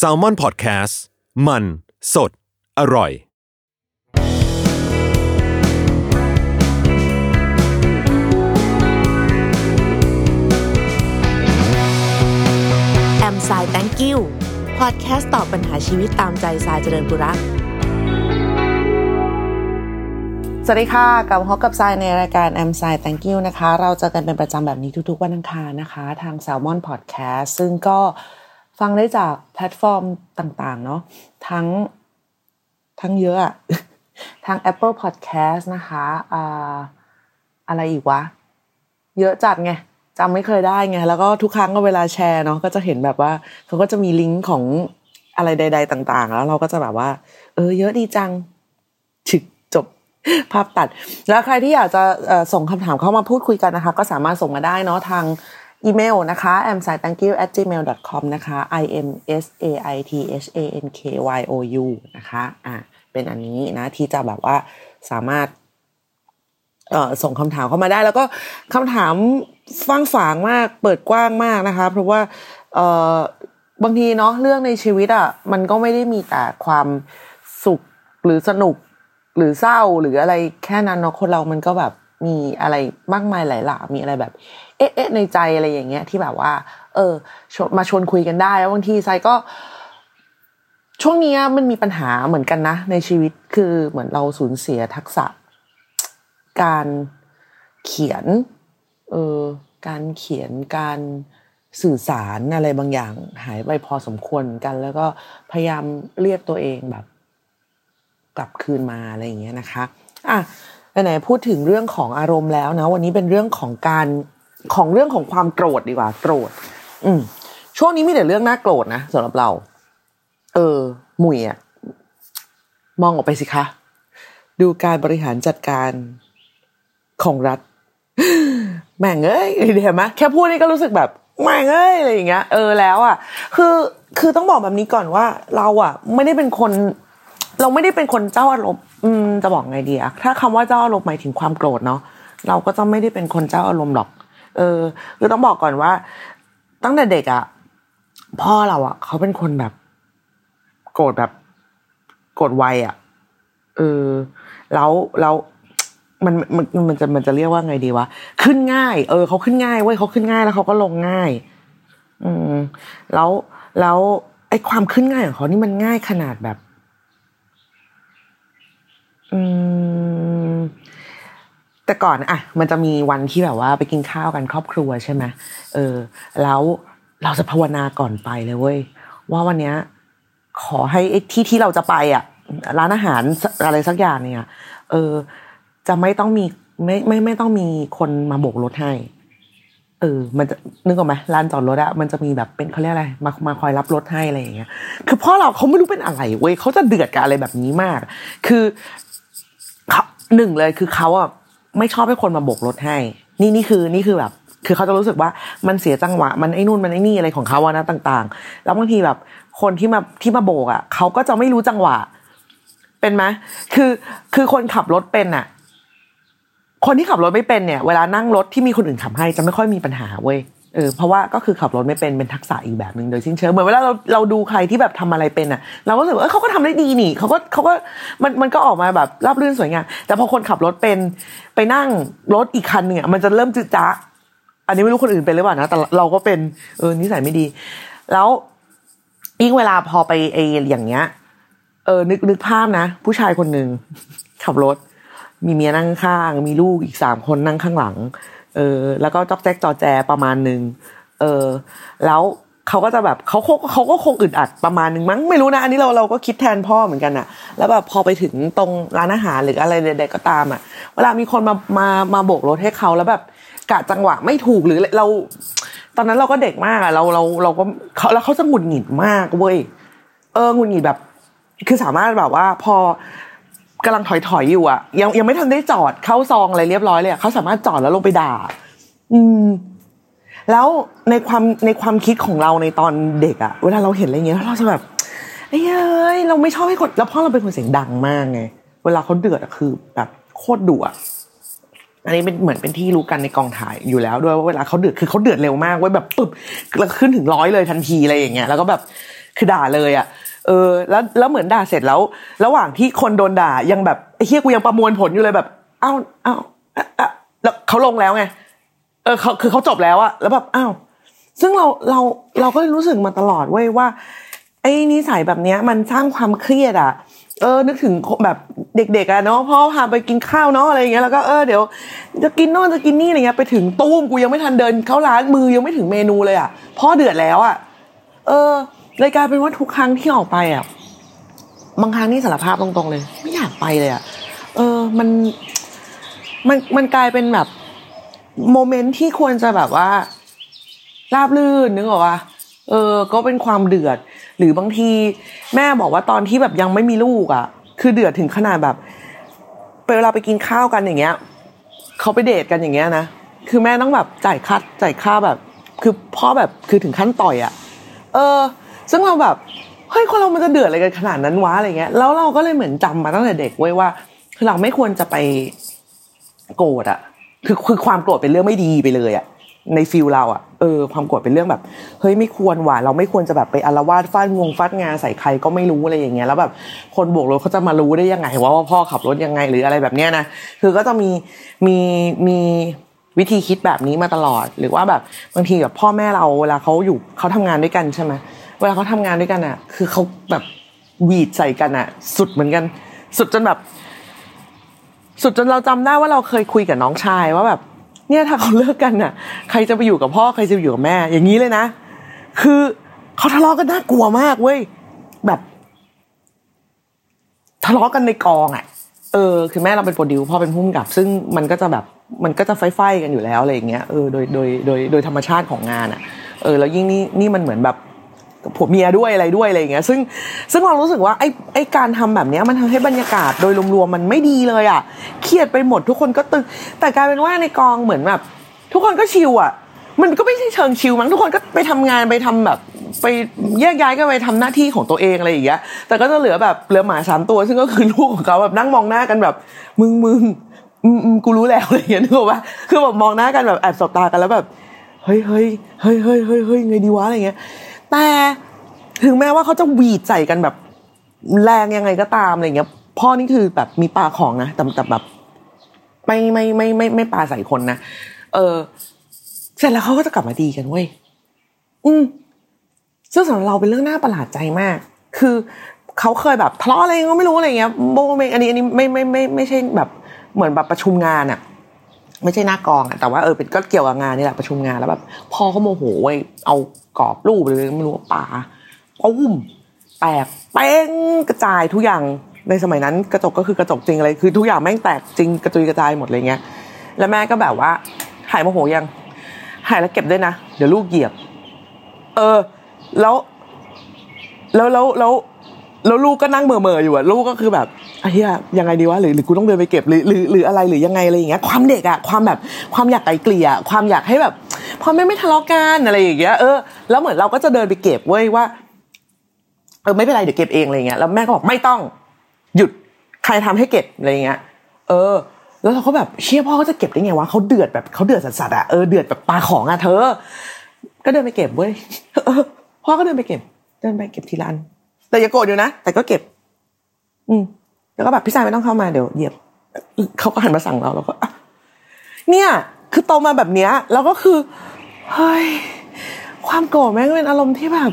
s a l ม o n PODCAST มัน สด อร่อย แอมสาย thank you พอดแคสต์ตอบปัญหาชีวิตตามใจสายเจริญบุรักสวัสดีค่ะกลับมาพบกับสายในรายการแอมสาย thank you นะคะ เราเจอกันเป็นประจำแบบนี้ทุกๆ วันอังคารนะคะ ทาง Salmon Podcast ซึ่งก็ ฟังได้จากแพลตฟอร์มต่าง ๆ เนาะทั้งทั้งเยอะอะทั้ง Apple Podcast นะคะอ่าอะไรอีกวะ เยอะจัดไงจำไม่เคยได้ไง แล้วก็ทุกครั้งก็เวลาแชร์เนาะก็จะเห็นแบบว่าเขาก็จะมีลิงก์ของอะไรใด ๆ ต่าง ๆ แล้วเราก็จะแบบว่า เออ เยอะดีจังฉึกจบภาพตัด แล้วใครที่อยากจะส่งคำถามเข้ามาพูดคุยกันนะคะ ก็สามารถส่งมาได้เนาะทาง อีเมลนะคะ a m s a i t h a n k y o u at gmail com นะคะ i m s a i t h a n k y o u นะคะอะเป็นอันนี้นะที่จะแบบว่าสามารถเอ่อส่งคำถามเข้ามาได้ แล้วก็คำถามฟังฝางมากเปิดกว้างมากนะคะ เพราะว่าเอ่อบางทีเนาะเรื่องในชีวิตอะ่ะมันก็ไม่ได้มีแต่ความสุขหรือสนุกหรือเศร้าหรืออะไรแค่นั้นเนาะคนเรามันก็แบบ มีอะไรมากมายหลายหลามีอะไรแบบ เอ๊ะในใจอะไรอย่างเงี้ย ที่แบบว่า เออ มาชวนคุยกันได้แล้วบางทีไซก็ ช่วงนี้มันมีปัญหาเหมือนกันนะ ในชีวิตคือเหมือนเราสูญเสียทักษะ การเขียน เออ การเขียนการสื่อสารอะไรบางอย่างหายไปพอสมควรกัน แล้วก็พยายามเรียกตัวเองแบบ กลับคืนมาอะไรอย่างเงี้ยนะคะ อะ ไหนพูดถึงเรื่องของอารมณ์แล้วนะ วันนี้เป็นเรื่องของการของเรื่องของความโกรธดีกว่า โกรธ อืม ช่วงนี้มีแต่เรื่องน่าโกรธนะสำหรับเรา เออ หมุยอะมองออกไปสิคะ ดูการบริหารจัดการของรัฐ แม่งเอ้ยเห็นไหมแค่พูดนี่ก็รู้สึกแบบแม่งเอ้ยอะไรอย่างเงี้ย เออแล้วอะ คือคือต้องบอกแบบนี้ก่อนว่า เราอะ ไม่ได้เป็นคน เราไม่ได้เป็นคนเจ้าอารมณ์ อืมจะบอกไงดีอะถ้าคำว่าเจ้าอารมณ์หมายถึงความโกรธเนาะเราก็จะไม่ได้เป็นคนเจ้าอารมณ์หรอก เออคือต้องบอกก่อนว่า ตั้งแต่เด็กอะพ่อเราอะเขาเป็นคนแบบ โกรธแบบ โกรธไวอะเออ แล้วแล้วมันมันมันจะมันจะเรียกว่าไงดีวะขึ้นง่าย เออเขาขึ้นง่ายเว้ยเขาขึ้นง่ายแล้วเขาก็ลงง่าย อืมแล้วแล้วไอ้ความขึ้นง่ายของเขานี่มันง่ายขนาดแบบ แต่ก่อนอะมันจะมีวันที่แบบว่าไปกินข้าวกันครอบครัวใช่ไหมเออ แล้วเราจะภาวนาก่อนไปเลยเว้ยว่าวันเนี้ย ขอให้ที่ที่เราจะไปอะร้านอาหารอะไรสักอย่างเนี่ย เออ จะไม่ต้องมีไม่ไม่ไม่ต้องมีคนมาโบกรถให้ เออ มันจะนึกออกไหมร้านจอดรถอะมันจะมีแบบเป็นเขาเรียกอะไร มามาคอยรับรถให้อะไรอย่างเงี้ย คือพ่อเราเขาไม่รู้เป็นอะไรเว้ยเขาจะเดือดกับอะไรแบบนี้มาก คือ หนึ่งเลยคือเขาอะไม่ชอบให้คนมาโบกรถให้ นี่นี่คือนี่คือแบบ คือเขาจะรู้สึกว่ามันเสียจังหวะ มันไอ้นู่นมันไอ้นี่อะไรของเขาอะนะต่าง ๆ แล้วบางทีแบบคนที่มาที่มาโบกอะเขาก็จะไม่รู้จังหวะ เป็นไหมคือคือคนขับรถเป็นอะ คนที่ขับรถไม่เป็นเนี่ย เวลานั่งรถที่มีคนอื่นขับให้จะไม่ค่อยมีปัญหาเว้ย เออเพราะว่าก็คือขับรถไม่เป็นเป็นทักษะอีกแบบหนึ่งโดยสิ้นเชิงเหมือนเวลาเราเราดูใครที่แบบทำอะไรเป็นอะ เราก็รู้สึกว่าเขาก็ทำได้ดีนี่เขาก็เขาก็มันมันก็ออกมาแบบราบรื่นสวยงามแต่พอคนขับรถเป็นไปนั่งรถอีกคันหนึ่งอะมันจะเริ่มจืดจ้าอันนี้ไม่รู้คนอื่นเป็นหรือเปล่านะแต่เราก็เป็นเออนิสัยไม่ดี แล้วยิ่งเวลาพอไปไออย่างเงี้ย เออนึกนึกภาพนะ ผู้ชายคนหนึ่งขับรถ มีเมียนั่งข้าง มีลูกอีกสามคนนั่งข้างหลัง เออแล้วก็จอกแจ๊กจอแจประมาณหนึ่งเออแล้วเขาก็จะแบบเขาเขาก็คงอึดอัดประมาณนึงมั้งไม่รู้นะ อันนี้เราเราก็คิดแทนพ่อเหมือนกันอะแล้วแบบพอไปถึงตรงร้านอาหารหรืออะไรใดๆก็ตามอะเวลามีคนมามามาโบกรถให้เขาแล้วแบบกะจังหวะไม่ถูกหรือเรา ตอนนั้นเราก็เด็กมากอะเราเราเราก็เขาแล้วเขาจะหงุดหงิดมากเว้ยเออหงุดหงิดแบบ คือสามารถแบบว่าพอ กำลังถอยถอยอยู่อะยังยังไม่ทันได้จอดเข้าซองอะไรเรียบร้อยเลยอะเขาสามารถจอดแล้วลงไปด่า อืม แล้วในความในความคิดของเราในตอนเด็กอะเวลาเราเห็นอะไรเงี้ยเราจะแบบเอ้ยเราไม่ชอบให้คนแล้วพ่อเราเป็นคนเสียงดังมากไงเวลาเขาเดือดอะคือแบบโคตรดุอะอันนี้เป็นเหมือนเป็นที่รู้กันในกองถ่ายอยู่แล้วด้วยว่าเวลาเขาเดือดคือเขาเดือดเร็วมากไว้แบบปึ๊บแล้วขึ้นถึงร้อยเลยทันทีอะไรอย่างเงี้ยแล้วก็แบบคือด่าเลยอะ เออแล้วแล้วเหมือนด่าเสร็จแล้ว ระหว่างที่คนโดนด่ายังแบบไอ้เฮียกูยังประมวลผลอยู่เลยแบบอ้าวอ้าวแล้วเขาลงแล้วไงเออเขาคือเขาจบแล้วอะแล้วแบบอ้าวซึ่งเราเราเราก็รู้สึกมาตลอดเว้ยว่า ไอ้นิสัยแบบเนี้ย มันสร้างความเครียดอะเออ นึกถึงแบบเด็กๆอะเนาะพ่อพาไปกินข้าวเนาะอะไรอย่างเงี้ยแล้วก็เออเดี๋ยวจะกินโน่นจะกินนี่อะไรเงี้ยไปถึงตู้มกูยังไม่ทันเดินเข้าร้านมือยังไม่ถึงเมนูเลยอะพ่อเดือดแล้วอะเออ เลยกลายเป็นว่าทุกครั้งที่ออกไปอะบางครั้งนี่สารภาพตรงๆเลย ไม่อยากไปเลยอะเออมันมันมันกลายเป็นแบบโมเมนต์ที่ควรจะแบบว่าราบลื่นนึกออกปะเออ ก็เป็นความเดือด หรือบางทีแม่บอกว่าตอนที่แบบยังไม่มีลูกอะ่ะ คือเดือดถึงขนาดแบบเวลาไปกินข้าวกันอย่างเงี้ยเขาไปเดทกันอย่างเงี้ยนะคือแม่ต้องแบบจ่ายค่าจ่ายค่าแบบ คือพ่อแบบคือถึงขั้นต่อยอะ่ะ เออ ซึ่งเราแบบเฮ้ยคนเรามันจะเดือดอะไรกันขนาดนั้นวะอะไรเงี้ยแล้วเราก็เลยเหมือนจำมาตั้งแต่เด็กไว้ว่า คือเราไม่ควรจะไปโกรธอะคือคือความโกรธเป็นเรื่องไม่ดีไปเลยอะในฟิลเราอะเออความโกรธเป็นเรื่องแบบเฮ้ยไม่ควรว่ะเราไม่ควรจะแบบไปอารวาสฟาดงวงฟาดงานใส่ใครก็ไม่รู้อะไรอย่างเงี้ยแล้วแบบคนโบกรถเขาจะมารู้ได้ยังไงว่าพ่อขับรถยังไงหรืออะไรแบบเนี้ยนะคือก็จะมีมีมีวิธีคิดแบบนี้มาตลอด หรือว่าแบบบางทีแบบพ่อแม่เราเวลาเขาอยู่เขาทำงานด้วยกันใช่ไหม เวลาเขาทำงานด้วยกันอะ คือเขาแบบหวีดใส่กันอะ สุดเหมือนกัน สุดจนแบบ สุดจนเราจำได้ว่าเราเคยคุยกับน้องชายว่าแบบ เนี่ยถ้าเขาเลิกกันน่ะ ใครจะไปอยู่กับพ่อใครจะอยู่กับแม่ อย่างนี้เลยนะ คือเขาทะเลาะกันน่ากลัวมากเว้ยแบบทะเลาะกันในกองอะ เออ คือแม่เราเป็นโปรดิวพ่อเป็นผู้กำกับ ซึ่งมันก็จะแบบ มันก็จะไฟไฟกันอยู่แล้วอะไรอย่างเงี้ย เออ โดย โดย โดย โดยธรรมชาติของงานอะ เออ แล้วยิ่งนี่ นี่มันเหมือนแบบ ผัวเมียด้วยอะไรด้วยอะไรอย่างเงี้ยซึ่งซึ่งเรารู้สึกว่าไอ้ไอ้การทำแบบเนี้ยมันทำให้บรรยากาศโดยรวมๆมันไม่ดีเลยอะเครียดไปหมดทุกคนก็ตึงแต่กลายเป็นว่าในกองเหมือนแบบ ทุกคนก็ชิลอะ มันก็ไม่ใช่เชิงชิลมั้งทุกคนก็ไปทำงานไปทำแบบไปแยกย้ายกันไปทำหน้าที่ของตัวเองอะไรอย่างเงี้ยแต่ก็จะเหลือแบบเหลือหมาสามตัว ซึ่งก็คือลูกของเขาแบบนั่งมองหน้ากันแบบ มึงมึงอืมอืมกูรู้แล้วอะไรอย่างเงี้ยนึกออกปะคือแบบมองหน้ากันแบบแอบสบตากันแล้วแบบเฮ้ยเฮ้ยเฮ้ยเฮ้ยเฮ้ยเฮ้ยไงดีวะอะไรเงี้ย แต่ถึงแม้ว่าเขาจะหวีดใส่กันแบบแรงยังไงก็ตามอะไรเงี้ย พ่อนี่คือแบบมีปาของนะแต่แต่แบบไม่ไม่ไม่ไม่ไม่ปาใส่คนนะเออ เสร็จแล้วเขาก็จะกลับมาดีกันเว้ยอืมซึ่งสำหรับเราเป็นเรื่องน่าประหลาดใจมาก คือเขาเคยแบบทะเลาะอะไรก็ไม่รู้อะไรเงี้ยโบไม่อันนี้อันนี้ไม่ไม่ไม่ไม่ใช่แบบเหมือนแบบประชุมงานอะ ไม่ใช่หน้ากองอะแต่ว่าเออเป็นก็เกี่ยวกับงานนี่แหละประชุมงานแล้วแบบพ่อเขาโมโหเว้ยเอากรอบรูปหรือไม่รู้ป่าปุ้มแตกเป้งกระจายทุกอย่างในสมัยนั้นกระจกก็คือกระจกจริงอะไรคือทุกอย่างแม่งแตกจริงกระจุยกระจายหมดเลยเงี้ยแล้วแม่ก็แบบว่าหายโมโหยังหายแล้วเก็บด้วยนะเดี๋ยวลูกเหยียบ เออ แล้วแล้วแล้วแล้วแล้วลูกก็นั่งเมื่อเมื่ออยู่อะลูกก็คือแบบ เหี้ยยังไงดีวะหรือหรือกูต้องเดินไปเก็บหรือหรือหรืออะไรหรือยังไงอะไรอย่างเงี้ยความเด็กอะความแบบความอยากไกลเกลี่ยความอยากให้แบบพ่อแม่ไม่ทะเลาะกันอะไรอย่างเงี้ยเออแล้วเหมือนเราก็จะเดินไปเก็บเว้ยว่าเออไม่เป็นไรเดี๋ยวเก็บเองอะไรเงี้ยแล้วแม่ก็บอกไม่ต้อง หยุดใครทำให้เก็บอะไรเงี้ย เออ แล้วเราก็แบบเชี่ยพ่อเขาจะเก็บได้ไงวะเขาเดือดแบบเขาเดือดสัสๆอะเออเดือดแบบปลาของอะเธอ ก็เดินไปเก็บเว้ยพ่อก็เดินไปเก็บ เดินไปเก็บทีละอันแต่อย่าโกรธอยู่นะแต่ก็เก็บ อืม แล้วก็แบบพี่ชายไม่ต้องเข้ามาเดี๋ยวเหยียบเขาก็หันมาสั่งเราแล้วก็เนี่ย คือโตมาแบบเนี้ย แล้วก็คือเฮ้ยความโกรธแม่งเป็นอารมณ์ที่แบบ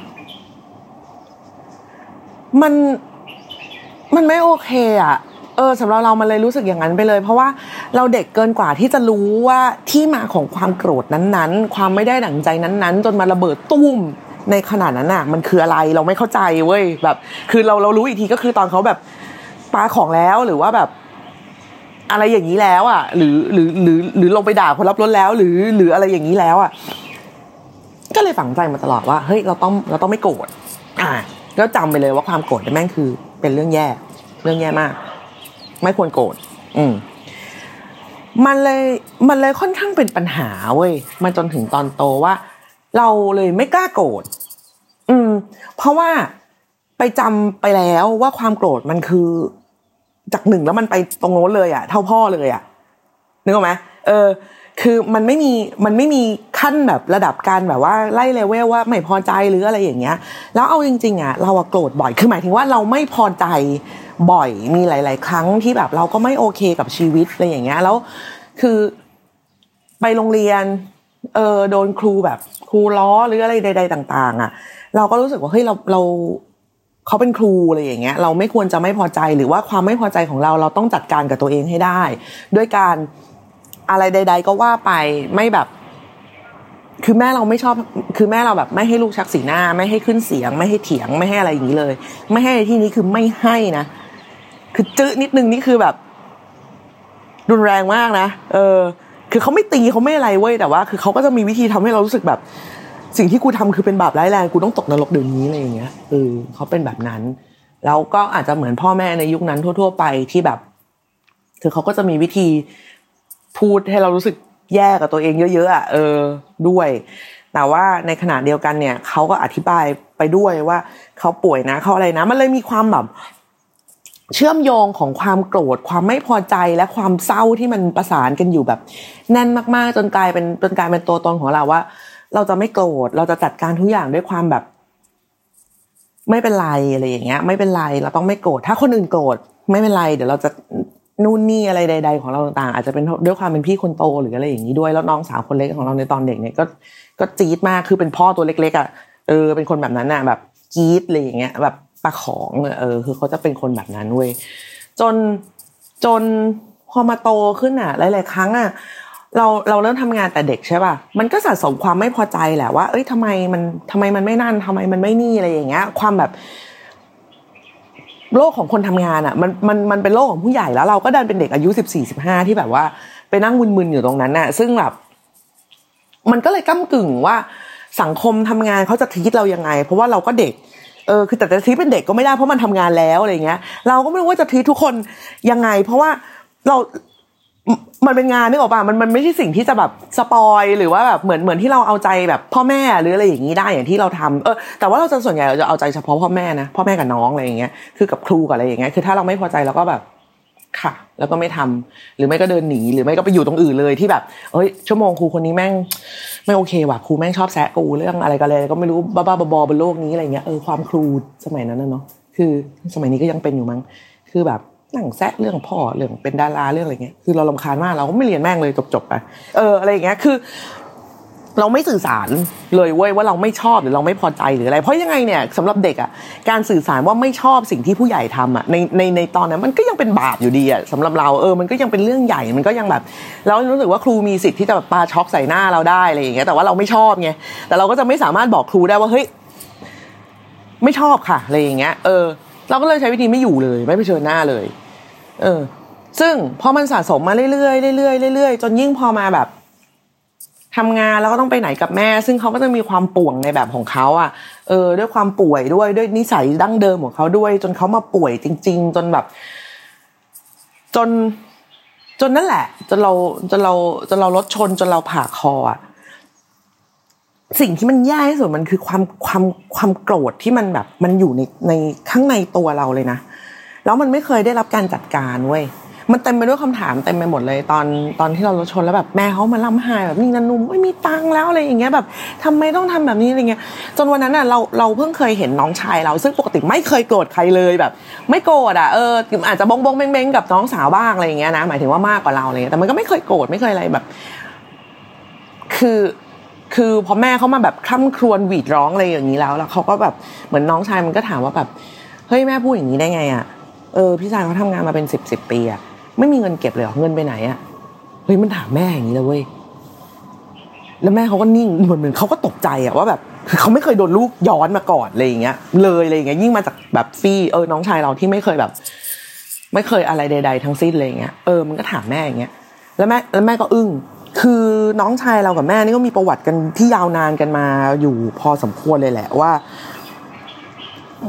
มันมันไม่โอเคอะ เออสำหรับเรามันเลยรู้สึกอย่างนั้นไปเลย เพราะว่าเราเด็กเกินกว่าที่จะรู้ว่าที่มาของความโกรธนั้นๆ ความไม่ได้ดั่งใจนั้นๆ จนมาระเบิดตุ้มในขนาดนั้นอะ มันคืออะไรเราไม่เข้าใจเว้ยแบบ คือเราเรารู้อีกทีก็คือตอนเขาแบบ ปาของแล้วหรือว่าแบบ อะไรอย่างนี้แล้วอะ หรือหรือหรือหรือลงไปด่าคนรับรถแล้ว หรือหรืออะไรอย่างนี้แล้วอะก็เลยฝังใจมาตลอดว่าเฮ้ยเราต้องเราต้องไม่โกรธอ่าก็จำไปเลยว่าความโกรธแม่งคือ เป็นเรื่องแย่ เรื่องแย่มาก ไม่ควรโกรธอืมมันเลยมันเลยค่อนข้างเป็นปัญหาเว้ยมาจนถึงตอนโตว่า เราเลยไม่กล้าโกรธอืม เพราะว่าไปจำไปแล้วว่าความโกรธมันคือ จากหนึ่งแล้วมันไปตรงโน้นเลยอะเท่าพ่อเลยอะนึกออกไหมเออ คือมันไม่มีมันไม่มีขั้นแบบระดับการแบบว่าไล่เลเวลว่าไม่พอใจหรืออะไรอย่างเงี้ย แล้วเอาจริง ๆอะเราโกรธบ่อยคือหมายถึงว่าเราไม่พอใจบ่อยมีหลาย ๆ ครั้งที่แบบเราก็ไม่โอเคกับชีวิตอะไรอย่างเงี้ยแล้วคือไปโรงเรียน เออโดนครูแบบครูล้อหรืออะไรใด ๆ ต่าง ๆ อะ เราก็รู้สึกว่าเฮ้ยเราเรา เขาเป็นครูอะไรอย่างเงี้ยเราไม่ควรจะไม่พอใจหรือว่าความไม่พอใจของเราเราต้องจัดการกับตัวเองให้ได้ ด้วยการอะไรใด ๆ ก็ว่าไปไม่แบบ คือแม่เราไม่ชอบ คือแม่เราแบบไม่ให้ลูกชักสีหน้า ไม่ให้ขึ้นเสียง ไม่ให้เถียงไม่ให้อะไรอย่างนี้เลย ไม่ให้ที่นี้คือไม่ให้นะคือจื้อนิดนึงนี่คือแบบ รุนแรงมากนะเออ คือเขาไม่ตีเขาไม่อะไรเว้ยแต่ว่า คือเขาก็จะมีวิธีทำให้เรารู้สึกแบบ สิ่งที่กูทำคือเป็นบาปร้ายแรงกูต้องตกนรกเดี๋ยวนี้อะไรอย่างเงี้ยเออเขาเป็นแบบนั้น แล้วก็อาจจะเหมือนพ่อแม่ในยุคนั้นทั่ว ๆ ไปที่แบบคือเขาก็จะมีวิธีพูดให้เรารู้สึกแย่กับตัวเองเยอะๆอะเออด้วย แต่ว่าในขณะเดียวกันเนี่ยเขาก็อธิบายไปด้วยว่าเขาป่วยนะเขาอะไรนะ มันเลยมีความแบบเชื่อมโยงของความโกรธความไม่พอใจและความเศร้าที่มันประสานกันอยู่แบบ แน่นมากๆ จนกลายเป็นจนกลายเป็นตัวตนของเราว่า เราจะไม่โกรธเราจะจัดการทุกอย่างด้วยความแบบ ไม่เป็นไรอะไรอย่างเงี้ย ไม่เป็นไรเราต้องไม่โกรธถ้าคนอื่นโกรธไม่เป็นไร เดี๋ยวเราจะนู่นนี่อะไรใด ๆ ของเราต่างๆ อาจจะเป็นด้วยความเป็นพี่คนโตหรืออะไรอย่างนี้ด้วยแล้วน้องสาวคนเล็กของเราในตอนเด็กเนี่ยก็ก็จี๊ดมากคือเป็นพ่อตัวเล็ก ๆอะเออเป็นคนแบบนั้นน่ะ แบบจี๊ดอะไรอย่างเงี้ย แบบปะของเออ คือเขาจะเป็นคนแบบนั้นเว้ยจนจนพอมาโตขึ้นอะ หลาย ๆ ครั้งอะ เราเราเริ่มทำงานแต่เด็กใช่ป่ะ มันก็สะสมความไม่พอใจแหละว่า เอ้ยทำไมมันทำไมมันไม่นั่นทำไมมันไม่นี่อะไรอย่างเงี้ย ความแบบ โลกของคนทำงานอะ มันมันมันเป็นโลกของผู้ใหญ่แล้ว เราก็ดันเป็นเด็กอายุสิบสี่สิบห้าที่แบบว่า ไปนั่งมึนๆอยู่ตรงนั้นน่ะ ซึ่งแบบมันก็เลยก้ากึ่งว่าสังคมทำงานเขาจะทีตเรายังไง เพราะว่าเราก็เด็กเออคือแต่จะทีเป็นเด็กก็ไม่ได้เพราะมันทำงานแล้วอะไรเงี้ย เราก็ไม่รู้ว่าจะทีทุกคนยังไง เพราะว่าเรา มันเป็นงานนึกออกป่ะมันมันไม่ใช่สิ่งที่จะแบบสปอยหรือว่าแบบเหมือนเหมือนที่เราเอาใจแบบพ่อแม่หรืออะไรอย่างนี้ได้อย่างที่เราทำเออแต่ว่าเราจะส่วนใหญ่เราจะเอาใจเฉพาะพ่อแม่นะพ่อแม่กับน้องอะไรอย่างเงี้ยคือกับครูกับอะไรอย่างเงี้ยคือถ้าเราไม่พอใจเราก็แบบค่ะ แล้วก็ไม่ทำหรือไม่ก็เดินหนีหรือไม่ก็ไปอยู่ตรงอื่นเลยที่แบบเฮ้ยชั่วโมงครูคนนี้แม่ง ไม่โอเคว่ะครูแม่งชอบแซะกูเรื่องอะไรกันเลยก็ไม่รู้บ้าๆบอบนโลกนี้อะไรเงี้ยเออความครูสมัยนั้นนะเนาะคือสมัยนี้ก็ยังเป็นอยู่มั้งคือแบบ นั่งแซะเรื่องพ่อเรื่องเป็นดาราเรื่องอะไรเงี้ยคือเราลำคาญมากเราก็ไม่เรียนแม่งเลยจบๆไปเอออะไรอย่างเงี้ยคือ เราไม่สื่อสารเลยเว้ยว่าเราไม่ชอบหรือเราไม่พอใจหรืออะไร เพราะยังไงเนี่ยสำหรับเด็กอะการสื่อสารว่าไม่ชอบสิ่งที่ผู้ใหญ่ทำอะในในในตอนนั้นมันก็ยังเป็นบาปอยู่ดีอะสำหรับเราเออมันก็ยังเป็นเรื่องใหญ่มันก็ยังแบบเรารู้สึกว่าครูมีสิทธิ์ที่จะแบบปาช็อกใส่หน้าเราได้อะไรอย่างเงี้ยแต่ว่าเราไม่ชอบไงแต่เราก็จะไม่สามารถบอกครูได้ว่าเฮ้ยไม่ชอบค่ะอะไรอย่างเงี้ยเออ เราก็เลยใช้วิธีไม่อยู่เลย ไม่ไปเชิญหน้าเลย เออ ซึ่งพอมันสะสมมาเรื่อยๆเรื่อยๆเรื่อยๆจนยิ่งพอมาแบบทำงานแล้วก็ต้องไปไหนกับแม่ ซึ่งเขาก็จะมีความป่วงในแบบของเขาอะเออ ด้วยความป่วยด้วยด้วยนิสัยดั้งเดิมของเขาด้วย จนเขามาป่วยจริง ๆ จนแบบ จนจนนั่นแหละจนเราจนเราจนเรารถชนจนเราผ่าคออะ สิ่งที่มันแย่ที่สุดมันคือความความความโกรธที่มันแบบมันอยู่ในในข้างในตัวเราเลยนะ แล้วมันไม่เคยได้รับการจัดการเว้ยมันเต็มไปด้วยคำถามเต็มไปหมดเลยตอนตอนที่เรารถชนแล้วแบบแม่เขามาล่ำไห้แบบนี่นันนุ่มไม่มีตังแล้วอะไรอย่างเงี้ยแบบทำไมต้องทำแบบนี้อะไรเงี้ยจนวันนั้นอะเราเราเพิ่งเคยเห็นน้องชายเรา ซึ่งปกติไม่เคยโกรธใครเลยแบบ ไม่โกรธอะเอออาจจะบงบงเบงเบงกับน้องสาวบ้างอะไรอย่างเงี้ยนะหมายถึงว่ามากกว่าเราอะไรเงี้ยแต่มันก็ไม่เคยโกรธไม่เคยอะไรแบบ คือ คือพอแม่เขามาแบบคร่ำครวญหวีดร้องอะไรอย่างนี้แล้ว แล้วเขาก็แบบเหมือนน้องชายมันก็ถามว่าแบบเฮ้ยแม่พูดอย่างนี้ได้ไงอะเออพี่ชายเขาทำงานมาเป็นสิบสิบปีอะไม่มีเงินเก็บเลยหรอเงินไปไหนอะเฮ้ยมันถามแม่อย่างนี้เลยเว้ยแล้วแม่เขาก็นิ่งเหมือนเหมือนเขาก็ตกใจอะว่าแบบคือเขาไม่เคยโดนลูกย้อนมาก่อนอะไรอย่างเงี้ย เลยอะไรอย่างเงี้ยยิ่งมาจากแบบฟี่เออน้องชายเราที่ไม่เคยแบบ ไม่เคยอะไรใด ๆ ทั้งสิ้นเลยอย่างเงี้ยเออมันก็ถามแม่อย่างเงี้ยแล้วแม่แล้วแม่ก็อึ้ง คือน้องชายเรากับแม่นี่ก็มีประวัติกันที่ยาวนานกันมาอยู่พอสมควรเลยแหละว่า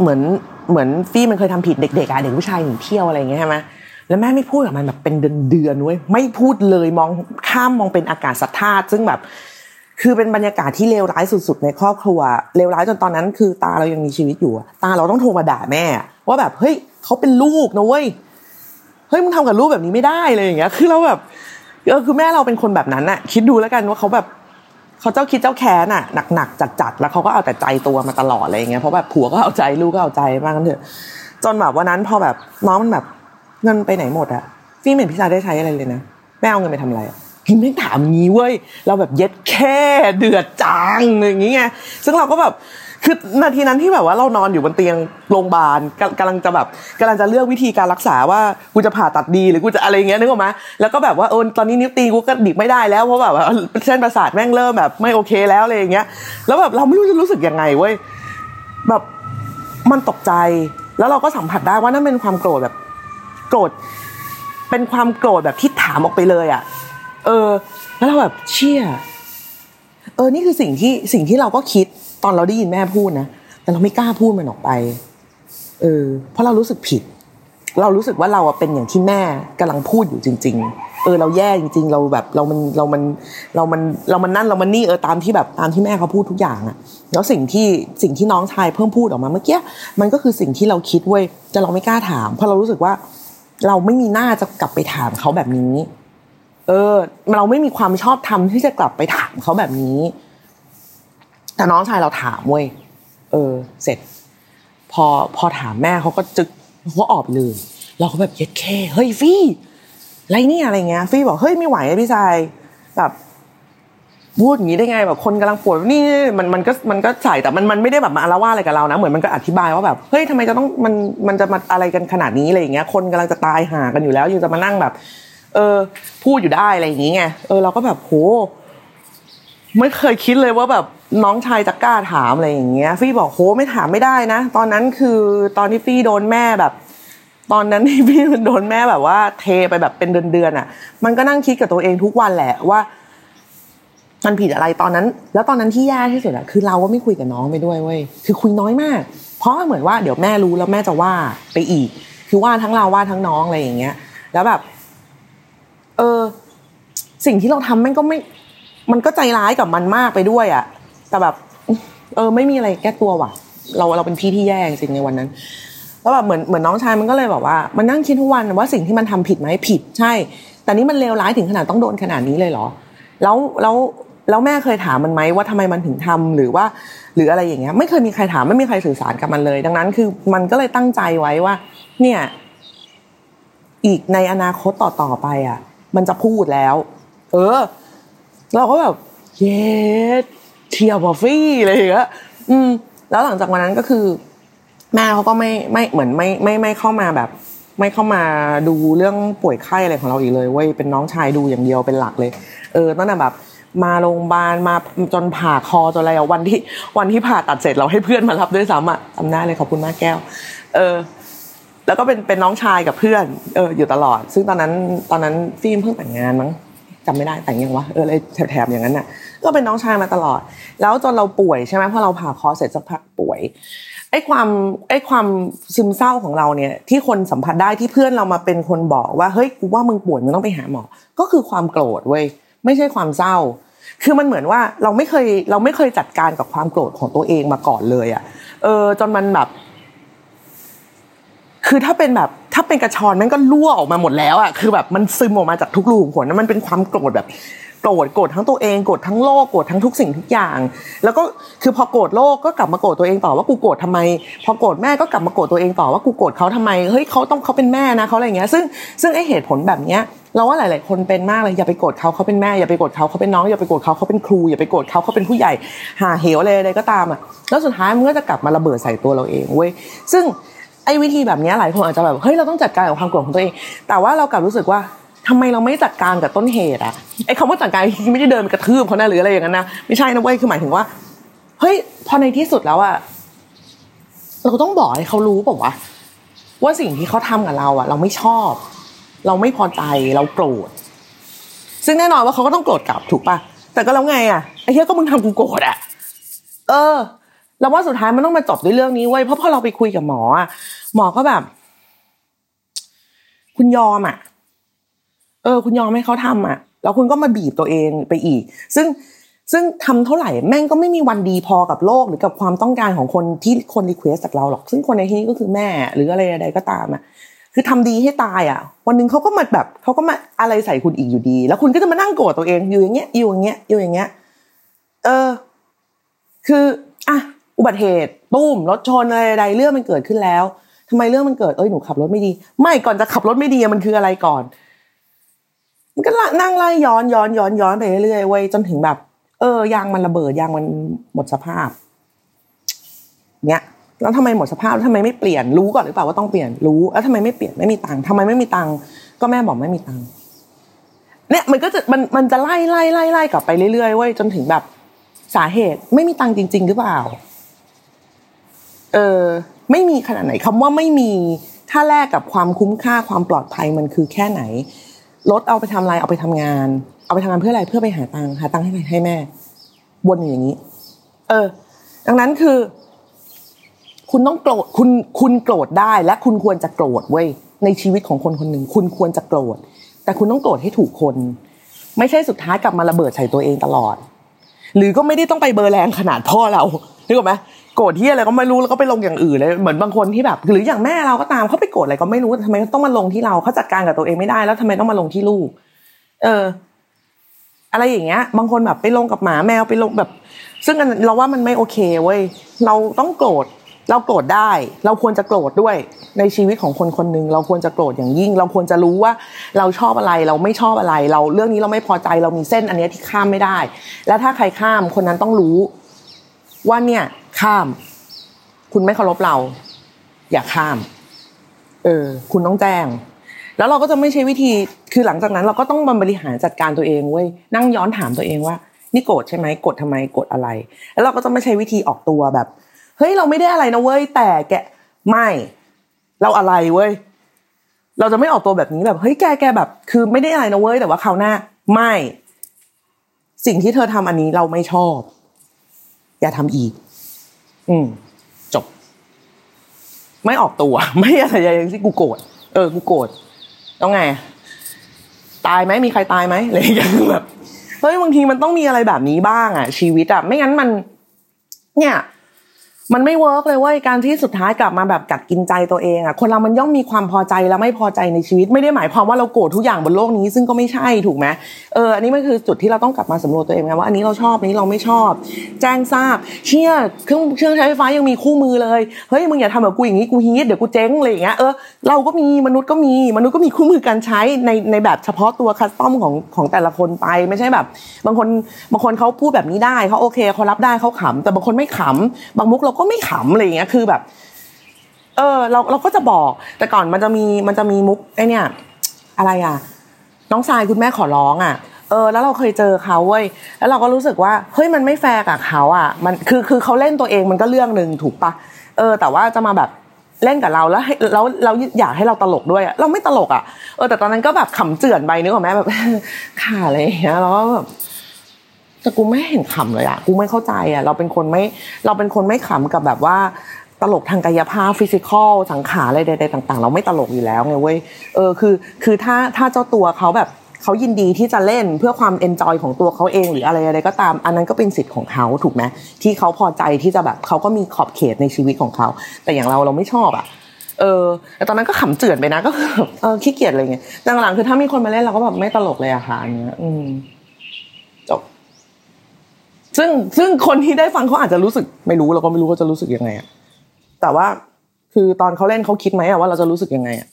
เหมือนเหมือนฟี่มันเคยทำผิดเด็กๆอะเด็กผู้ชายหนีเที่ยวอะไรอย่างเงี้ยใช่ไหมแล้วแม่ไม่พูดกับมันแบบเป็นเดือนๆเว้ยไม่พูดเลยมองข้ามมองเป็นอากาศสัทธาซึ่งแบบ คือเป็นบรรยากาศที่เลวร้ายสุดๆ ในครอบครัวเลวร้ายจนตอนนั้น คือตาเรายังมีชีวิตอยู่ ตาเราต้องโทรมาด่าแม่ ว่าแบบเฮ้ยเขาเป็นลูกนะเว้ยเฮ้ยมึงทำกับลูกแบบนี้ไม่ได้เลยอย่างเงี้ย คือเราแบบ เออคือแม่เราเป็นคนแบบนั้นอะคิดดูแล้วกันว่าเขาแบบเขาเจ้าคิดเจ้าแค้นอะหนักๆจัดๆแล้วเขาก็เอาแต่ใจตัวมาตลอดอะไรอย่างเงี้ยเพราะแบบผัวก็เอาใจลูกก็เอาใจมากกันเถอะจนแบบวันนั้นพอแบบน้องมันแบบเงินไปไหนหมดอะฟี่เหม็นพี่ชายได้ใช้อะไรเลยนะแม่เอาเงินไปทำอะไรกินไม่ถามงี้เว้ยเราแบบเย็ดแค่เดือดจังอย่างงี้ไงซึ่งเราก็แบบ คือนาทีนั้นที่แบบว่าเรานอนอยู่บนเตียงโรงพยาบาลกำลังจะแบบกำลังจะเลือกวิธีการรักษาว่ากูจะผ่าตัดดีหรือกูจะอะไรเงี้ยนึกออกไหมแล้วก็แบบว่าเออตอนนี้นิ้วตีกูก็ดิบไม่ได้แล้วเพราะแบบเส้นประสาทแม่งเริ่มแบบไม่โอเคแล้วอะไรอย่างเงี้ย แล้วแบบเราไม่รู้จะรู้สึกยังไงเว้ยแบบมันตกใจแล้วเราก็สัมผัสได้ว่านั่นเป็นความโกรธแบบโกรธเป็นความโกรธแบบที่ถามออกไปเลยอะ เออ แล้วเราแบบเชี่ย ออนี่คือสิ่งที่สิ่งที่เราก็คิดตอนเราได้ยินแม่พูดนะแต่เราไม่กล้าพูดมันออกไป เออ เพราะเรารู้สึกผิด เรารู้สึกว่าเราเป็นอย่างที่แม่กำลังพูดอยู่จริง ๆ เออ เราแย่จริง ๆ เราแบบเรามันเรามันเรามันเรามันนั่นเรามันนี่เออตามที่แบบตามที่แม่เขาพูดทุกอย่างอะแล้วสิ่งที่สิ่งที่น้องชายเพิ่มพูดออกมาเมื่อกี้มันก็คือสิ่งที่เราคิดเว้ยแต่เราไม่กล้าถาม เพราะเรารู้สึกว่า เราไม่มีหน้าจะกลับไปถามเขาแบบนี้ เออ เราไม่มีความชอบธรรมที่จะกลับไปถามเขาแบบนี้ แต่น้องชายเราถามเว้ยเออ เสร็จ พอพอถามแม่เขาก็จึกเขาออกเลยเราก็แบบเย็ดแค่เฮ้ยฟี่ไรเนี่ยอะไรเงี้ยฟี่บอกเฮ้ยไม่ไหวอะพี่ชายแบบพูดอย่างนี้ได้ไงแบบคนกำลังปวดนี่มันมันก็มันก็ใส่แต่มันมันไม่ได้แบบมาอาละว่าอะไรกับเรานะเหมือนมันก็อธิบายว่าแบบเฮ้ยทำไมจะต้องมันมันจะมาอะไรกันขนาดนี้อะไรอย่างเงี้ยคนกำลังจะตายห่ากันอยู่แล้วยังจะมานั่งแบบ เออ พูดอยู่ได้อะไรอย่างเงี้ยเออเราก็แบบโหไม่เคยคิดเลยว่าแบบน้องชายจะกล้าถามอะไรอย่างเงี้ย ฟี่บอกโหไม่ถามไม่ได้นะ ตอนนั้นคือตอนที่ฟี่โดนแม่แบบ ตอนนั้นที่พี่มันโดนแม่แบบว่า เทไปแบบเป็นเดือนๆอะ มันก็นั่งคิดกับตัวเองทุกวันแหละว่า มันผิดอะไรตอนนั้น แล้วตอนนั้นที่แย่ที่สุดอะคือเราก็ไม่คุยกับน้องไปด้วยเว้ยคือคุยน้อยมาก เพราะเหมือนว่าเดี๋ยวแม่รู้แล้วแม่จะว่าไปอีก คือว่าทั้งเราว่าทั้งน้องอะไรอย่างเงี้ย แล้วแบบ เออ สิ่งที่เราทำมันก็ไม่ มันก็ใจร้ายกับมันมากไปด้วยอะแต่แบบ เออ ไม่มีอะไรแก้ตัวว่ะ เราเราเป็นพี่ที่แย่จริงในวันนั้นแล้วแบบเหมือนเหมือนน้องชายมันก็เลยแบบว่ามันนั่งคิดทุกวันว่าสิ่งที่มันทำผิดไหมผิดใช่ แต่นี่มันเลวร้ายถึงขนาดต้องโดนขนาดนี้เลยเหรอ แล้วแล้วแล้วแม่เคยถามมันไหมว่าทำไมมันถึงทำหรือว่า หรืออะไรอย่างเงี้ย ไม่เคยมีใครถามไม่มีใครสื่อสารกับมันเลย ดังนั้นคือมันก็เลยตั้งใจไว้ว่า เนี่ย อีกในอนาคตต่อต่อไปอะ มันจะพูดแล้ว เออ เราก็แบบเย้เทียบอฟี่อะไรอย่างเงี้ยอืม แล้วหลังจากวันนั้นก็คือ แม่เขาก็ไม่ไม่เหมือนไม่ไม่ไม่เข้ามาแบบ ไม่เข้ามาดูเรื่องป่วยไข้อะไรของเราอีกเลยเว้ยเป็นน้องชายดูอย่างเดียวเป็นหลักเลย เออตั้งแต่แบบมาโรงพยาบาลมาจนผ่าคอจนอะไรอะวันที่วันที่ผ่าตัดเสร็จเราให้เพื่อนมารับด้วยซ้ำอะจำได้เลยขอบคุณมากแก้ว เออ แล้วก็เป็นเป็นน้องชายกับเพื่อนเอออยู่ตลอด ซึ่งตอนนั้นตอนนั้นฟิล์มเพิ่งแต่งงานมั้งจำไม่ได้แต่งยังวะเออเลยแถบๆอย่างนั้นน่ะ ก็เป็นน้องชายมาตลอด แล้วจนเราป่วยใช่ไหมพอเราผ่าคอเสร็จสักพักป่วยไอ้ความไอ้ความซึมเศร้าของเราเนี่ยที่คนสัมผัสได้ที่เพื่อนเรามาเป็นคนบอกว่าเฮ้ยกูว่ามึงป่วยมึงต้องไปหาหมอ ก็คือความโกรธเว้ยไม่ใช่ความเศร้า คือมันเหมือนว่าเราไม่เคยเราไม่เคยจัดการกับความโกรธของตัวเองมาก่อนเลยอะ่ะเออจนมันแบบ คือถ้าเป็นแบบถ้าเป็นกระชอนมันก็รั่วออกมาหมดแล้วอะ่ะคือแบบมันซึมออกมาจากทุกรูขุมขนนั่นมันเป็นความโกรธแบบโกรธโกรธทั้งตัวเองโกรธทั้งโลกโกรธทั้งทุกสิ่งทุกอย่าง แล้วก็คือพอโกรธโลกก็กลับมาโกรธตัวเองต่อว่ากูโกรธทำไม พอโกรธแม่ก็กลับมาโกรธตัวเองต่อว่ากูโกรธเขาทำไมเฮ้ยเขาต้องเขาเป็นแม่นะเขาอะไรเงี้ยซึ่งซึ่งไอเหตุผลแบบเนี้ยเราว่าหลาย ๆ คนเป็นมากเลยอย่าไปโกรธเขาเขาเป็นแม่อย่าไปโกรธเขาเขาเป็นน้องอย่าไปโกรธเขาเขาเป็นครูอย่าไปโกรธเขาเขาเป็นผู้ใหญ่หาเหวอะไรอะไรก็ตามอะแล้วสุดท้ายมันก็จะกลับมาระเบิดใส่ตัวเราเองเว้ยซึ่ง ไอ้วิธีแบบนี้หลายคนอาจจะแบบเฮ้ยเราต้องจัดการกับความโกรธของตัวเอง แต่ว่าเรากลับรู้สึกว่าทำไมเราไม่จัดการกับต้นเหตุอะไอ้คำว่าจัดการไม่ได้เดินกระทืบเขานะหรืออะไรอย่างนั้นนะไม่ใช่นะเว้ยคือหมายถึงว่าเฮ้ยพอในที่สุดแล้วอะเราต้องบอกให้เขารู้เปล่าวะว่าสิ่งที่เขาทำกับเราอะเราไม่ชอบ เราไม่พอใจเราโกรธซึ่งแน่นอนว่าเขาก็ต้องโกรธกลับถูกปะแต่ก็แล้วไงอะไอ้เหี้ยก็มึงทำกูโกรธอะเออ เราว่าสุดท้ายมันต้องมาจบด้วยเรื่องนี้เว้ยเพราะพอเราไปคุยกับหมออะหมอก็แบบ คุณยอมอะ เออ คุณยอมให้เขาทำอะ แล้วคุณก็มาบีบตัวเองไปอีก ซึ่งซึ่งทำเท่าไหร่แม่งก็ไม่มีวันดีพอกับโลกหรือกับความต้องการของคนที่คนรีเควสจากเราหรอก ซึ่งคนในที่นี้ก็คือแม่ หรืออะไรใดก็ตามอะคือทำดีให้ตายอะ วันหนึ่งเขาก็มาแบบเขาก็มาอะไรใส่คุณอีกอยู่ดี แล้วคุณก็จะมานั่งโกรธตัวเองอยู่อย่างเงี้ยอยู่อย่างเงี้ยอยู่อย่างเงี้ย เออ คือ อะ อุบัติเหตุตุ้มรถชนอะไรใดเรื่องมันเกิดขึ้นแล้วทำไมเรื่องมันเกิดเอ้ยหนูขับรถไม่ดี ไม่ก่อนจะขับรถไม่ดีมันคืออะไรก่อน มันก็นั่งไล่ย้อนย้อนย้อนย้อนไปเรื่อยๆเว้ยจนถึงแบบ เออยางมันระเบิดยางมันหมดสภาพ เนี้ยแล้วทำไมหมดสภาพแล้วทำไมไม่เปลี่ยนรู้ก่อนหรือเปล่าว่าต้องเปลี่ยนรู้แล้วทำไมไม่เปลี่ยนไม่มีตังค์ทำไมไม่มีตังค์ก็แม่บอกไม่มีตังค์เนี่ยมันก็จะมันมันจะไล่ไล่ไล่ไล่กลับไปเรื่อยๆเว้ยจนถึงแบบสาเหตุไม่มีตังค์จริง ๆ หรือเปล่า เออไม่มีขนาดไหนคำว่าไม่มีถ้าแลกกับความคุ้มค่าความปลอดภัยมันคือแค่ไหนรถเอาไปทำอะไรเอาไปทำงาน เอาไปทำงานเพื่ออะไรเพื่อไปหาตังค์หาตังค์ให้ให้แม่วนอยู่อย่างนี้ เออ ดังนั้นคือ คุณต้องโกรธคุณคุณโกรธได้ และคุณควรจะโกรธเว้ยในชีวิตของคนคนหนึ่งคุณควรจะโกรธแต่คุณต้องโกรธให้ถูกคน ไม่ใช่สุดท้ายกลับมาระเบิดใส่ตัวเองตลอด หรือก็ไม่ได้ต้องไปเบอร์แรงขนาดพ่อเรานึกออกไหม โกรธที่อะไรก็ไม่รู้แล้วก็ไปลงอย่างอื่นเลยเหมือนบางคนที่แบบ หรืออย่างแม่เราก็ตามเขาไปโกรธอะไรก็ไม่รู้ทำไมต้องมาลงที่เราเขาจัดการกับตัวเองไม่ได้แล้วทำไมต้องมาลงที่ลูก เออ อะไรอย่างเงี้ย บางคนแบบไปลงกับหมาแมวไปลงแบบ ซึ่งเราว่ามันไม่โอเคเว้ยเราต้องโกรธเราโกรธได้ เราควรจะโกรธด้วย ในชีวิตของคนคนหนึ่งเราควรจะโกรธอย่างยิ่ง เราควรจะรู้ว่าเราชอบอะไร เราไม่ชอบอะไร เราเรื่องนี้เราไม่พอใจ เรามีเส้นอันนี้ที่ข้ามไม่ได้ แล้วถ้าใครข้ามคนนั้นต้องรู้ ว่าเนี่ยข้าม คุณไม่เคารพเรา อย่าข้าม เออ คุณต้องแจ้ง แล้วเราก็จะไม่ใช้วิธีคือหลังจากนั้น เราก็ต้องบริหารจัดการตัวเองเว้ยนั่งย้อนถามตัวเองว่า นี่โกรธใช่ไหมโกรธทำไมโกรธอะไร แล้วเราก็จะไม่ใช้วิธีออกตัวแบบเฮ้ยเราไม่ได้อะไรนะเว้ยแต่แกไม่ เราอะไรเว้ยเราจะไม่ออกตัวแบบนี้แบบเฮ้ยแกแกแบบ คือไม่ได้อะไรนะเว้ยแต่ว่าคราวหน้า ไม่ สิ่งที่เธอทำอันนี้เราไม่ชอบ อย่าทำอีก อืม จบ ไม่ออกตัว ไม่อะไรอย่างที่กูโกรธเออกูโกรธต้องไง ตายไหมมีใครตายไหมอะไรอย่างเงี้ยแบบเฮ้ยบางทีมันต้องมีอะไรแบบนี้บ้างอะ ชีวิตอะไม่งั้นมัน เนี่ย มันไม่ work เลยว่าการที่สุดท้ายกลับมาแบบกัดกินใจตัวเองอะคนเรามันย่อมมีความพอใจและไม่พอใจในชีวิต ไม่ได้หมายความว่าเราโกรธทุกอย่างบนโลกนี้ซึ่งก็ไม่ใช่ถูกไหมเอออันนี้มันคือจุดที่เราต้องกลับมาสำรวจตัวเองนะว่าอันนี้เราชอบอันนี้เราไม่ชอบ แจ้งทราบ เชี่ยเครื่องเครื่องใช้ไฟฟ้ายังมีคู่มือเลยเฮ้ยมึงอย่าทำแบบกูอย่างนี้กูฮีทเดี๋ยวกูเจ๊งอะไรอย่างเงี้ยเออเราก็มีมนุษย์ก็มีมนุษย์ก็มีคู่มือการใช้ในในแบบเฉพาะตัวคัสตอมของของแต่ละคนไปไม่ใช่แบบ บางคนบางคนเขาพูดแบบนี้ได้เขาโอเคเขารับได้เขาขำแต่บางคนไม่ขำบางมุกเราก็ไม่ขำอะไรอย่างเงี้ยคือแบบ เออ เราเราก็จะบอก แต่ก่อนมันจะมีมันจะมีมุกไอเนี่ย อะไรอะ น้องทรายคุณแม่ขอร้องอะเออแล้วเราเคยเจอเขาเว้ยแล้วเราก็รู้สึกว่าเฮ้ยมันไม่แฟร์กับเขาอะ มันคือคือเขาเล่นตัวเองมันก็เรื่องหนึ่งถูกปะเออ แต่ว่าจะมาแบบเล่นกับเราแล้วให้แล้วเราอยากให้เราตลกด้วยเราไม่ตลกอะเออแต่ตอนนั้นก็แบบขำเจื่อนไปนึกออกไหมแบบฮ่าอะไรอย่างเงี้ยแล้วก็แบบ แต่กูไม่เห็นขำเลยอะกูไม่เข้าใจอะเราเป็นคนไม่เราเป็นคนไม่ขำกับแบบว่าตลกทางกายภาพ physical สังขารอะไรใดๆต่าง ๆ เราไม่ตลกอยู่แล้วไงเว้ยเออคือคือถ้าถ้าเจ้าตัวเขาแบบเขายินดีที่จะเล่นเพื่อความเอนจอยของตัวเขาเองหรืออะไรอะไรก็ตาม อันนั้นก็เป็นสิทธิ์ของเขาถูกไหมที่เขาพอใจที่จะแบบเขาก็มีขอบเขตในชีวิตของเขา แต่อย่างเราเราไม่ชอบอะเออแต่ตอนนั้นก็ขำเจือนไปนะก็เออขี้เกียจอะไรเงี้ยแต่หลังคือถ้ามีคนมาเล่นเราก็แบบไม่ตลกเลยอะค่ะอันเนี้ยอืม ซึ่งซึ่งคนที่ได้ฟังเขาอาจจะรู้สึกไม่รู้เราก็ไม่รู้เขาจะรู้สึกยังไงอะแต่ว่าคือตอนเขาเล่นเขาคิดไหมอะว่าเราจะรู้สึกยังไงอะ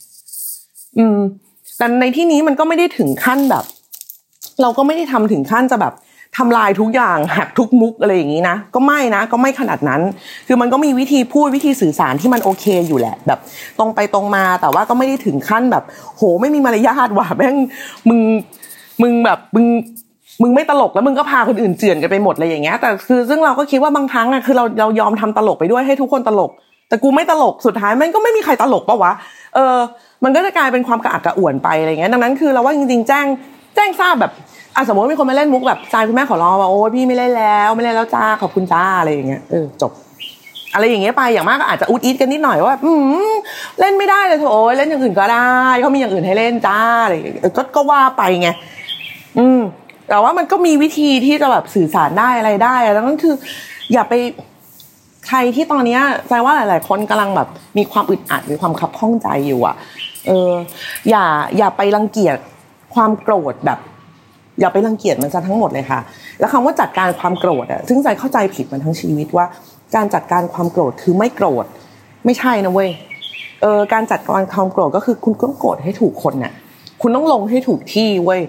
อืม แต่ในที่นี้มันก็ไม่ได้ถึงขั้นแบบ เราก็ไม่ได้ทำถึงขั้นจะแบบทำลายทุกอย่างหักทุกมุกอะไรอย่างนี้นะก็ไม่นะ ก็ไม่ขนาดนั้น คือมันก็มีวิธีพูดวิธีสื่อสารที่มันโอเคอยู่แหละ แบบ ตรงไปตรงมาแต่ว่าก็ไม่ได้ถึงขั้นแบบ โหไม่มีมารยาทว่ะแม่งมึงมึงแบบมึง มึงไม่ตลกแล้วมึงก็พาคนอื่นเจือนกันไปหมดเลยอย่างเงี้ยแต่คือซึ่งเราก็คิดว่าบางครั้งอะคือเราเรายอมทำตลกไปด้วยให้ทุกคนตลก แต่กูไม่ตลกสุดท้ายมันก็ไม่มีใครตลกปะวะเออ มันก็จะกลายเป็นความกระอักกระอ่วนไปอะไรเงี้ยดังนั้นคือเราว่าจริงๆแจ้งแจ้งทราบแบบอะสมมติมีคนมาเล่นมุกแบบใจคุณแม่ขอร้องว่าโอ้พี่ไม่เล่นแล้วไม่เล่นแล้วจ้าขอบคุณจ้าอะไรอย่างเงี้ยเออจบอะไรอย่างเงี้ยไปอย่างมากก็อาจจะอุดอิดกันนิดหน่อยว่าอืมเล่นไม่ได้เลยโถเล่นอย่างอื่นก็ได้เขามีอย่างอื่นให้เล่นจ้าอะไรก็ก็ว่าไปไงอืม แต่ว่ามันก็มีวิธีที่จะแบบสื่อสารได้อะไรได้แล้วนั่นคือ อย่าไปใครที่ตอนเนี้ยแปลว่าหลาย ๆ คนกำลังแบบมีความอึดอัดมีความคับข้องใจอยู่อะ เออ อย่าอย่าไปรังเกียจความโกรธแบบ อย่าไปรังเกียจมันซะทั้งหมดเลยค่ะ แล้วคำว่าจัดการความโกรธอะซึ่งใจเข้าใจผิดมันทั้งชีวิตว่า การจัดการความโกรธคือไม่โกรธ ไม่ใช่นะเว้ยเออการจัดการความโกรธก็คือคุณต้องโกรธให้ถูกคนน่ะ คุณต้องลงให้ถูกที่เว้ย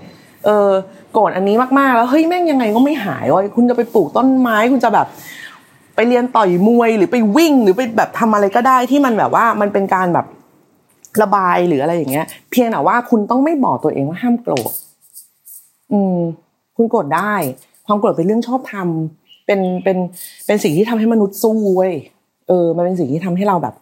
เออ โกรธอันนี้มากๆ แล้วเฮ้ยแม่งยังไงก็ไม่หายเว้ยคุณจะไปปลูกต้นไม้คุณจะแบบ ไปเรียนต่อยมวยหรือไปวิ่งหรือไปแบบทำอะไรก็ได้ที่มันแบบว่ามันเป็นการแบบระบายหรืออะไรอย่างเงี้ย เพียงแต่ว่าคุณต้องไม่บอกตัวเองว่าห้ามโกรธอืม คุณโกรธได้ ความโกรธเป็นเรื่องชอบทำเป็นเป็นเป็นสิ่งที่ทำให้มนุษย์สู้เว้ยเออ มันเป็นสิ่งที่ทำให้เราแบบ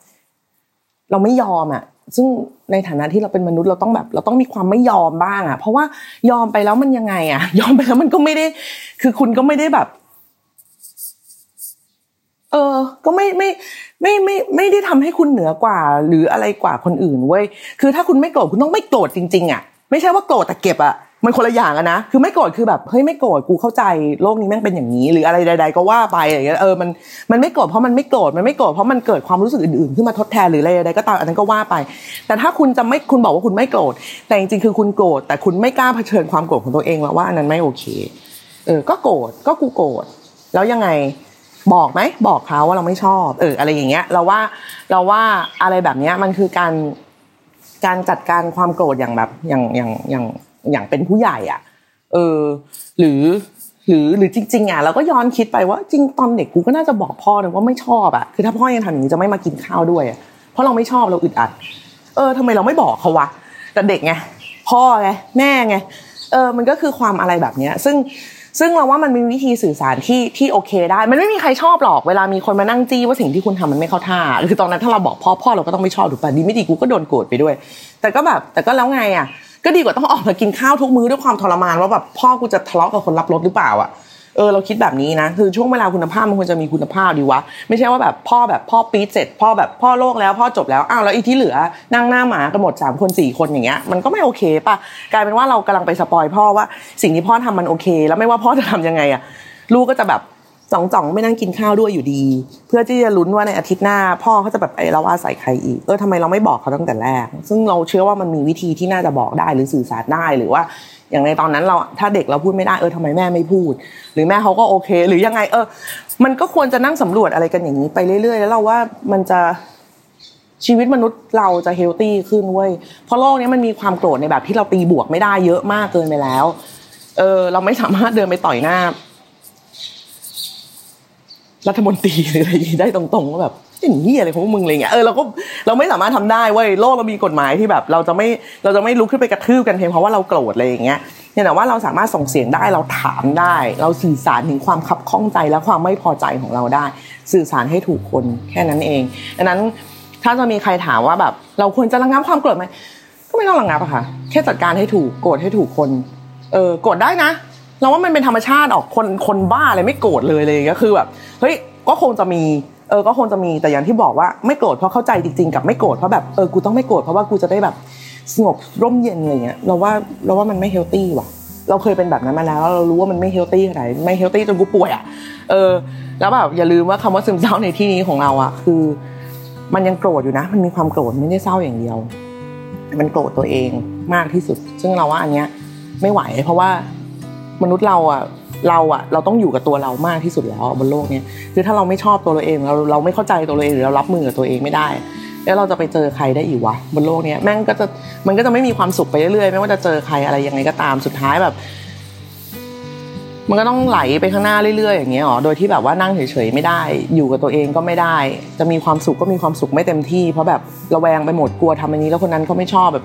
เราไม่ยอมอะ ซึ่งในฐานะที่เราเป็นมนุษย์เราต้องแบบ เราต้องมีความไม่ยอมบ้างอะ เพราะว่ายอมไปแล้วมันยังไงอะ ยอมไปแล้วมันก็ไม่ได้ คือคุณก็ไม่ได้แบบ เออ ก็ไม่ไม่ไม่ไม่ไม่ได้ทำให้คุณเหนือกว่า หรืออะไรกว่าคนอื่นเว้ยคือถ้าคุณไม่โกรธคุณต้องไม่โกรธจริง ๆอะ ไม่ใช่ว่าโกรธแต่เก็บอะ มันคนละอย่างอะนะคือไม่โกรธคือแบบเฮ้ยไม่โกรธกูเข้าใจโลกนี้แม่งเป็นอย่างนี้ หรืออะไรใด ๆ ก็ว่าไปอะไรเงี้ยเออมันมันไม่โกรธเพราะมันไม่โกรธมันไม่โกรธเพราะมันเกิดความรู้สึกอื่นๆขึ้นมาทดแทนหรืออะไรใดๆก็ตามอันนั้นก็ว่าไป แต่ถ้าคุณจะไม่คุณบอกว่าคุณไม่โกรธแต่จริงๆคือคุณโกรธแต่คุณไม่กล้าเผชิญความโกรธของตัวเองแล้วว่าอันนั้นไม่โอเคเออก็โกรธก็กูโกรธแล้วยังไงบอกไหมบอกเขาว่าเราไม่ชอบเอออะไรอย่างเงี้ยเราว่าเราว่าอะไรแบบเนี้ยมันคือการการจัดการความโกรธอย่างแบบอย่างอย่างอย่าง อย่างเป็นผู้ใหญ่อะ เออ หรือ หรือหรือจริง ๆอะเราก็ย้อนคิดไปว่าจริงตอนเด็กกูก็น่าจะบอกพ่อนะว่าไม่ชอบอะคือถ้าพ่อยังทำอย่างนี้จะไม่มากินข้าวด้วยเพราะเราไม่ชอบเราอึดอัด เออทำไมเราไม่บอกเขาวะแต่เด็กไงพ่อไงแม่ไงเออมันก็คือความอะไรแบบเนี้ย ซึ่งซึ่งเราว่ามันมีวิธีสื่อสารที่ที่โอเคได้ มันไม่มีใครชอบหรอกเวลามีคนมานั่งจี้ว่าสิ่งที่คุณทำมันไม่เข้าท่าคือตอนนั้นถ้าเราบอกพ่อพ่อเราก็ต้องไม่ชอบถูกป่ะดีไม่ดีกูก็โดนโกรธไปด้วย แต่ก็แบบแต่ก็แล้วไงอะ ก็ดีกว่าต้องออกมากินข้าวทุกมื้อด้วยความทรมานว่าแบบพ่อกูจะทะเลาะกับคนรับรถหรือเปล่าอะเออเราคิดแบบนี้นะคือช่วงเวลาคุณภาพมันควรจะมีคุณภาพดีวะไม่ใช่ว่าแบบพ่อแบบพ่อปี๊ดเสร็จพ่อแบบพ่อโลกแล้วพ่อจบแล้วอ้าวแล้วอีที่เหลือนั่งหน้าหมากันหมดสามคนสี่คนอย่างเงี้ยมันก็ไม่โอเคป่ะกลายเป็นว่าเรากำลังไปสปอยพ่อว่าสิ่งที่พ่อทำมันโอเค แล้วไม่ว่าพ่อจะทำยังไงอะลูกก็จะแบบ จ่องไม่นั่งกินข้าวด้วยอยู่ดี เพื่อที่จะลุ้นว่าในอาทิตย์หน้า พ่อเขาจะแบบไอ้เราว่าใส่ใครอีกเออทำไมเราไม่บอกเขาตั้งแต่แรก ซึ่งเราเชื่อว่ามันมีวิธีที่น่าจะบอกได้หรือสื่อสารได้หรือว่า อย่างในตอนนั้นเราถ้าเด็กเราพูดไม่ได้เออทำไมแม่ไม่พูด หรือแม่เขาก็โอเค หรือยังไง เออ มันก็ควรจะนั่งสำรวจอะไรกันอย่างนี้ไปเรื่อยๆ แล้วเราว่ามันจะชีวิตมนุษย์เราจะเฮลตี้ขึ้นเว้ยเพราะโลกนี้มันมีความโกรธในแบบที่เราตีบวกไม่ได้เยอะมากเกินไปแล้ว เออ เราไม่สามารถเดินไปต่อยหน้า รัฐมนตรีหรืออะไรได้ตรงๆว่าแบบอย่างนี้อะไรของมึงอะไรเงี้ยเออเราก็เราไม่สามารถทำได้เว้ยโลกเรามีกฎหมายที่แบบ เราจะไม่เราจะไม่ลุกขึ้นไปกระทืบกันเพียงเพราะว่าเราโกรธอะไรอย่างเงี้ยเนี่ยแต่ว่าเราสามารถส่งเสียงได้เราถามได้ เราสื่อสารถึงความขับข้องใจและความไม่พอใจของเราได้ สื่อสารให้ถูกคนแค่นั้นเองดังนั้นถ้าจะมีใครถามว่าแบบ เราควรจะระงับความโกรธไหมก็ไม่ต้องระงับอะค่ะแค่จัดการให้ถูกโกรธให้ถูกคนเออโกรธได้นะ เราว่ามันเป็นธรรมชาติออกคนคนบ้าอะไรไม่โกรธเลยเลยก็คือแบบเฮ้ยก็คงจะมีเออก็คงจะมีแต่อย่างที่บอกว่าไม่โกรธเพราะเข้าใจจริงๆกับไม่โกรธเพราะแบบเออกูต้องไม่โกรธเพราะว่ากูจะได้แบบสงบร่มเย็นอะไรเงี้ยเราว่าเราว่ามันไม่ healthy ว่ะ เราเคยเป็นแบบนั้นมาแล้วเรารู้ว่ามันไม่ healthy ขนาดไม่ healthy จนกูป่วยอะเออ แล้วแบบอย่าลืมว่าคำว่าซึมเศร้าในที่นี้ของเราอะคือ มันยังโกรธอยู่นะ มันมีความโกรธไม่ได้เศร้าอย่างเดียว มันโกรธตัวเองมากที่สุด ซึ่งเราว่าอันเนี้ยไม่ไหว เพราะว่า มนุษย์เราอะเราอะเราต้องอยู่กับตัวเรามากที่สุดแล้วบนโลกเนี้ยคือถ้าเราไม่ชอบตัวเราเองเราเราไม่เข้าใจตัวเราเองหรือเรารับมือกับตัวเองไม่ได้ แล้วเราจะไปเจอใครได้อีกวะบนโลกนี้แม่งก็จะมันก็จะไม่มีความสุขไปเรื่อยๆไม่ว่าจะเจอใครอะไรยังไงก็ตามสุดท้ายแบบ มันก็ต้องไหลไปข้างหน้าเรื่อยๆอย่างเงี้ยหรอโดยที่แบบว่านั่งเฉยๆไม่ได้ อยู่กับตัวเองก็ไม่ได้ จะมีความสุขก็มีความสุขไม่เต็มที่ เพราะแบบระแวงไปหมดกลัวทำอันนี้แล้วคนนั้นเขาไม่ชอบแบบ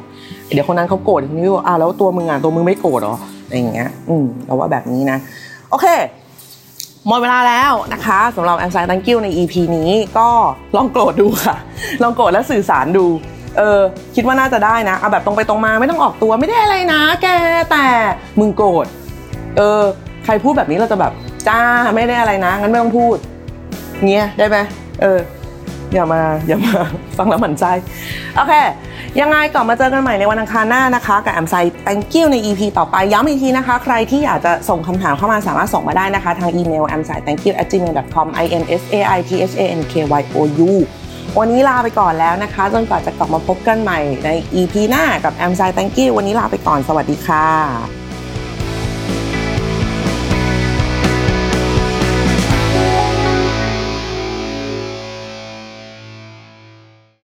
เดี๋ยวคนนั้นเขาโกรธนี้ว่าอ่าแล้วตัวมึงอะตัวมึงไม่โกรธหรอ อะไรอย่างเงี้ย อืมเราว่าแบบนี้นะ โอเค หมดเวลาแล้วนะคะสำหรับแอมไซตังกิ้วใน EP นี้ก็ลองโกรธดูค่ะ ลองโกรธและสื่อสารดู เออคิดว่าน่าจะได้นะเอาแบบตรงไปตรงมาไม่ต้องออกตัวไม่ได้อะไรนะ แกแต่มึงโกรธเออ ใครพูดแบบนี้เราจะแบบจ้าไม่ได้อะไรนะงั้นไม่ต้องพูดเงี้ยได้ไหมเออ อย่ามาอย่ามาฟังแล้วหมั่นใจโอเค ยังไงก่อนมาเจอกันใหม่ในวันอังคารหน้านะคะกับแอมไซ thank you ใน EP ต่อไปย้ำอีกทีนะคะ ใครที่อยากจะส่งคำถามเข้ามาสามารถส่งมาได้นะคะ ทางอีเมล a m s a i thank you at gmail com i n s a i t h a n k y o u วันนี้ลาไปก่อนแล้วนะคะ จนกว่าจะกลับมาพบกันใหม่ใน EP หน้ากับแอมไซ thank you วันนี้ลาไปก่อนสวัสดีค่ะ